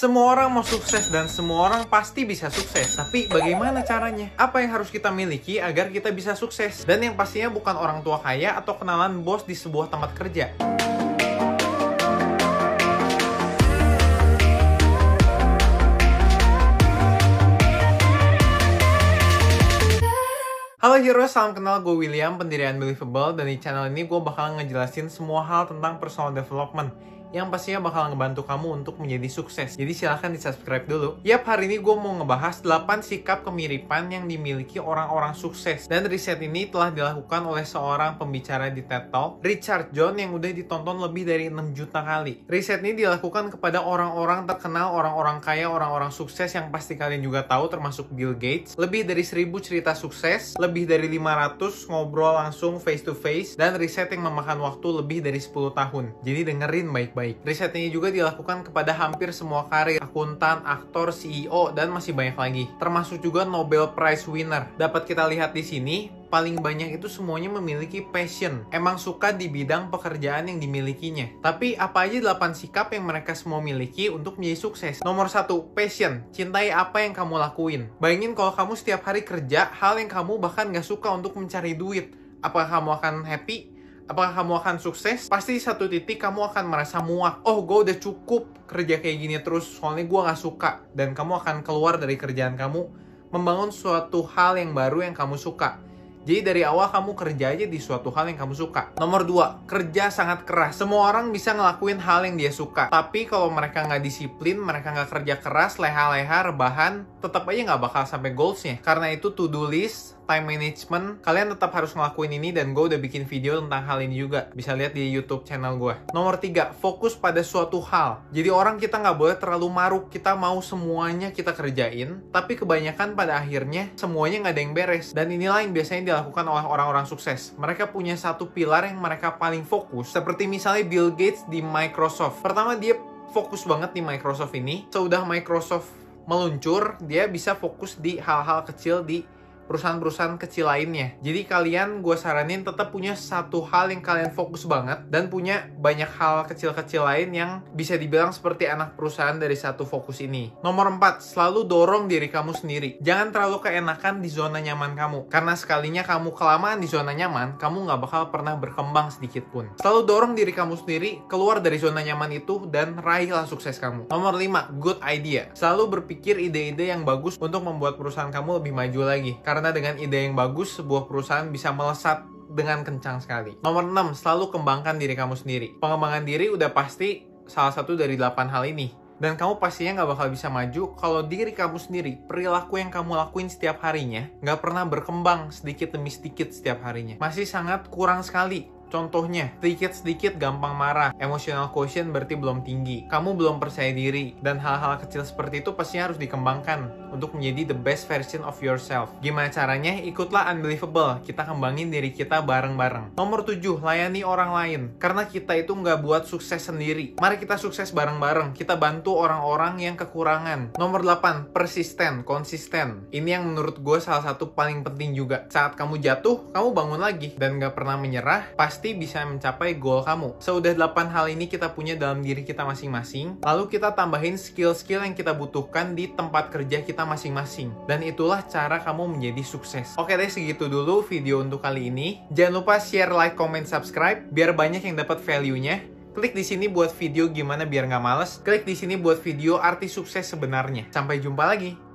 Semua orang mau sukses dan semua orang pasti bisa sukses. Tapi bagaimana caranya? Apa yang harus kita miliki agar kita bisa sukses? Dan yang pastinya bukan orang tua kaya atau kenalan bos di sebuah tempat kerja. Halo Hero, salam kenal gue William, pendiri Unbelievable Dan di channel ini gue bakal ngejelasin semua hal tentang personal development yang pastinya bakal ngebantu kamu untuk menjadi sukses. Jadi silahkan di subscribe dulu. Yap, hari ini gue mau ngebahas 8 sikap kemiripan yang dimiliki orang-orang sukses. Dan riset ini telah dilakukan oleh seorang pembicara di TED Talk, Richard John yang udah ditonton lebih dari 6 juta kali. Riset ini dilakukan kepada orang-orang terkenal, orang-orang kaya, orang-orang sukses yang pasti kalian juga tahu termasuk Bill Gates. Lebih dari 1000 cerita sukses, lebih dari 500 ngobrol langsung face to face, dan riset yang memakan waktu lebih dari 10 tahun. Jadi dengerin baik-baik baik. Riset ini juga dilakukan kepada hampir semua karir, akuntan, aktor, CEO, dan masih banyak lagi. Termasuk juga Nobel Prize winner. Dapat kita lihat di sini, paling banyak itu semuanya memiliki passion. Emang suka di bidang pekerjaan yang dimilikinya. Tapi apa aja 8 sikap yang mereka semua miliki untuk menjadi sukses? Nomor satu, passion. Cintai apa yang kamu lakuin. Bayangin kalau kamu setiap hari kerja, hal yang kamu bahkan gak suka untuk mencari duit. Apakah kamu akan happy? Apakah kamu akan sukses? Pasti satu titik kamu akan merasa muak. Oh, gue udah cukup kerja kayak gini terus, soalnya gue gak suka. Dan kamu akan keluar dari kerjaan kamu, membangun suatu hal yang baru yang kamu suka. Jadi dari awal kamu kerja aja di suatu hal yang kamu suka. Nomor dua, kerja sangat keras. Semua orang bisa ngelakuin hal yang dia suka. Tapi kalau mereka nggak disiplin, mereka nggak kerja keras, leha-leha, rebahan, tetap aja nggak bakal sampai goalsnya. Karena itu to-do list time management, kalian tetap harus ngelakuin ini dan gue udah bikin video tentang hal ini juga. Bisa lihat di YouTube channel gue. Nomor tiga, fokus pada suatu hal. Jadi orang kita nggak boleh terlalu maruk. Kita mau semuanya kita kerjain, tapi kebanyakan pada akhirnya semuanya nggak ada yang beres. Dan inilah yang biasanya dilakukan oleh orang-orang sukses. Mereka punya satu pilar yang mereka paling fokus. Seperti misalnya Bill Gates di Microsoft. Pertama dia fokus banget di Microsoft ini. Sudah Microsoft meluncur, dia bisa fokus di hal-hal kecil di perusahaan-perusahaan kecil lainnya. Jadi kalian gue saranin tetap punya satu hal yang kalian fokus banget dan punya banyak hal kecil-kecil lain yang bisa dibilang seperti anak perusahaan dari satu fokus ini. Nomor 4, selalu dorong diri kamu sendiri. Jangan terlalu keenakan di zona nyaman kamu. Karena sekalinya kamu kelamaan di zona nyaman, kamu nggak bakal pernah berkembang sedikit pun. Selalu dorong diri kamu sendiri keluar dari zona nyaman itu dan raihlah sukses kamu. Nomor 5, good idea. Selalu berpikir ide-ide yang bagus untuk membuat perusahaan kamu lebih maju lagi. Karena karena dengan ide yang bagus, sebuah perusahaan bisa melesat dengan kencang sekali. Nomor 6, selalu kembangkan diri kamu sendiri. Pengembangan diri udah pasti salah satu dari 8 hal ini. Dan kamu pastinya nggak bakal bisa maju kalau diri kamu sendiri, perilaku yang kamu lakuin setiap harinya, nggak pernah berkembang sedikit demi sedikit setiap harinya. Masih sangat kurang sekali Contohnya, sedikit-sedikit gampang marah, emotional quotient berarti belum tinggi, kamu belum percaya diri, dan hal-hal kecil seperti itu pasti harus dikembangkan untuk menjadi the best version of yourself. Gimana caranya? Ikutlah Unbelievable, kita kembangin diri kita bareng-bareng. Nomor 7, layani orang lain. Karena kita itu nggak buat sukses sendiri. Mari kita sukses bareng-bareng, kita bantu orang-orang yang kekurangan. Nomor 8, persisten, konsisten. Ini yang menurut gue salah satu paling penting juga. Saat kamu jatuh, kamu bangun lagi, dan nggak pernah menyerah, pasti pasti bisa mencapai goal kamu. Sudah 8 hal ini kita punya dalam diri kita masing-masing, lalu kita tambahin skill-skill yang kita butuhkan di tempat kerja kita masing-masing. Dan itulah cara kamu menjadi sukses. Oke deh, segitu dulu video untuk kali ini. Jangan lupa share, like, comment, subscribe, biar banyak yang dapat value-nya. Klik di sini buat video gimana biar nggak males. Klik di sini buat video arti sukses sebenarnya. Sampai jumpa lagi.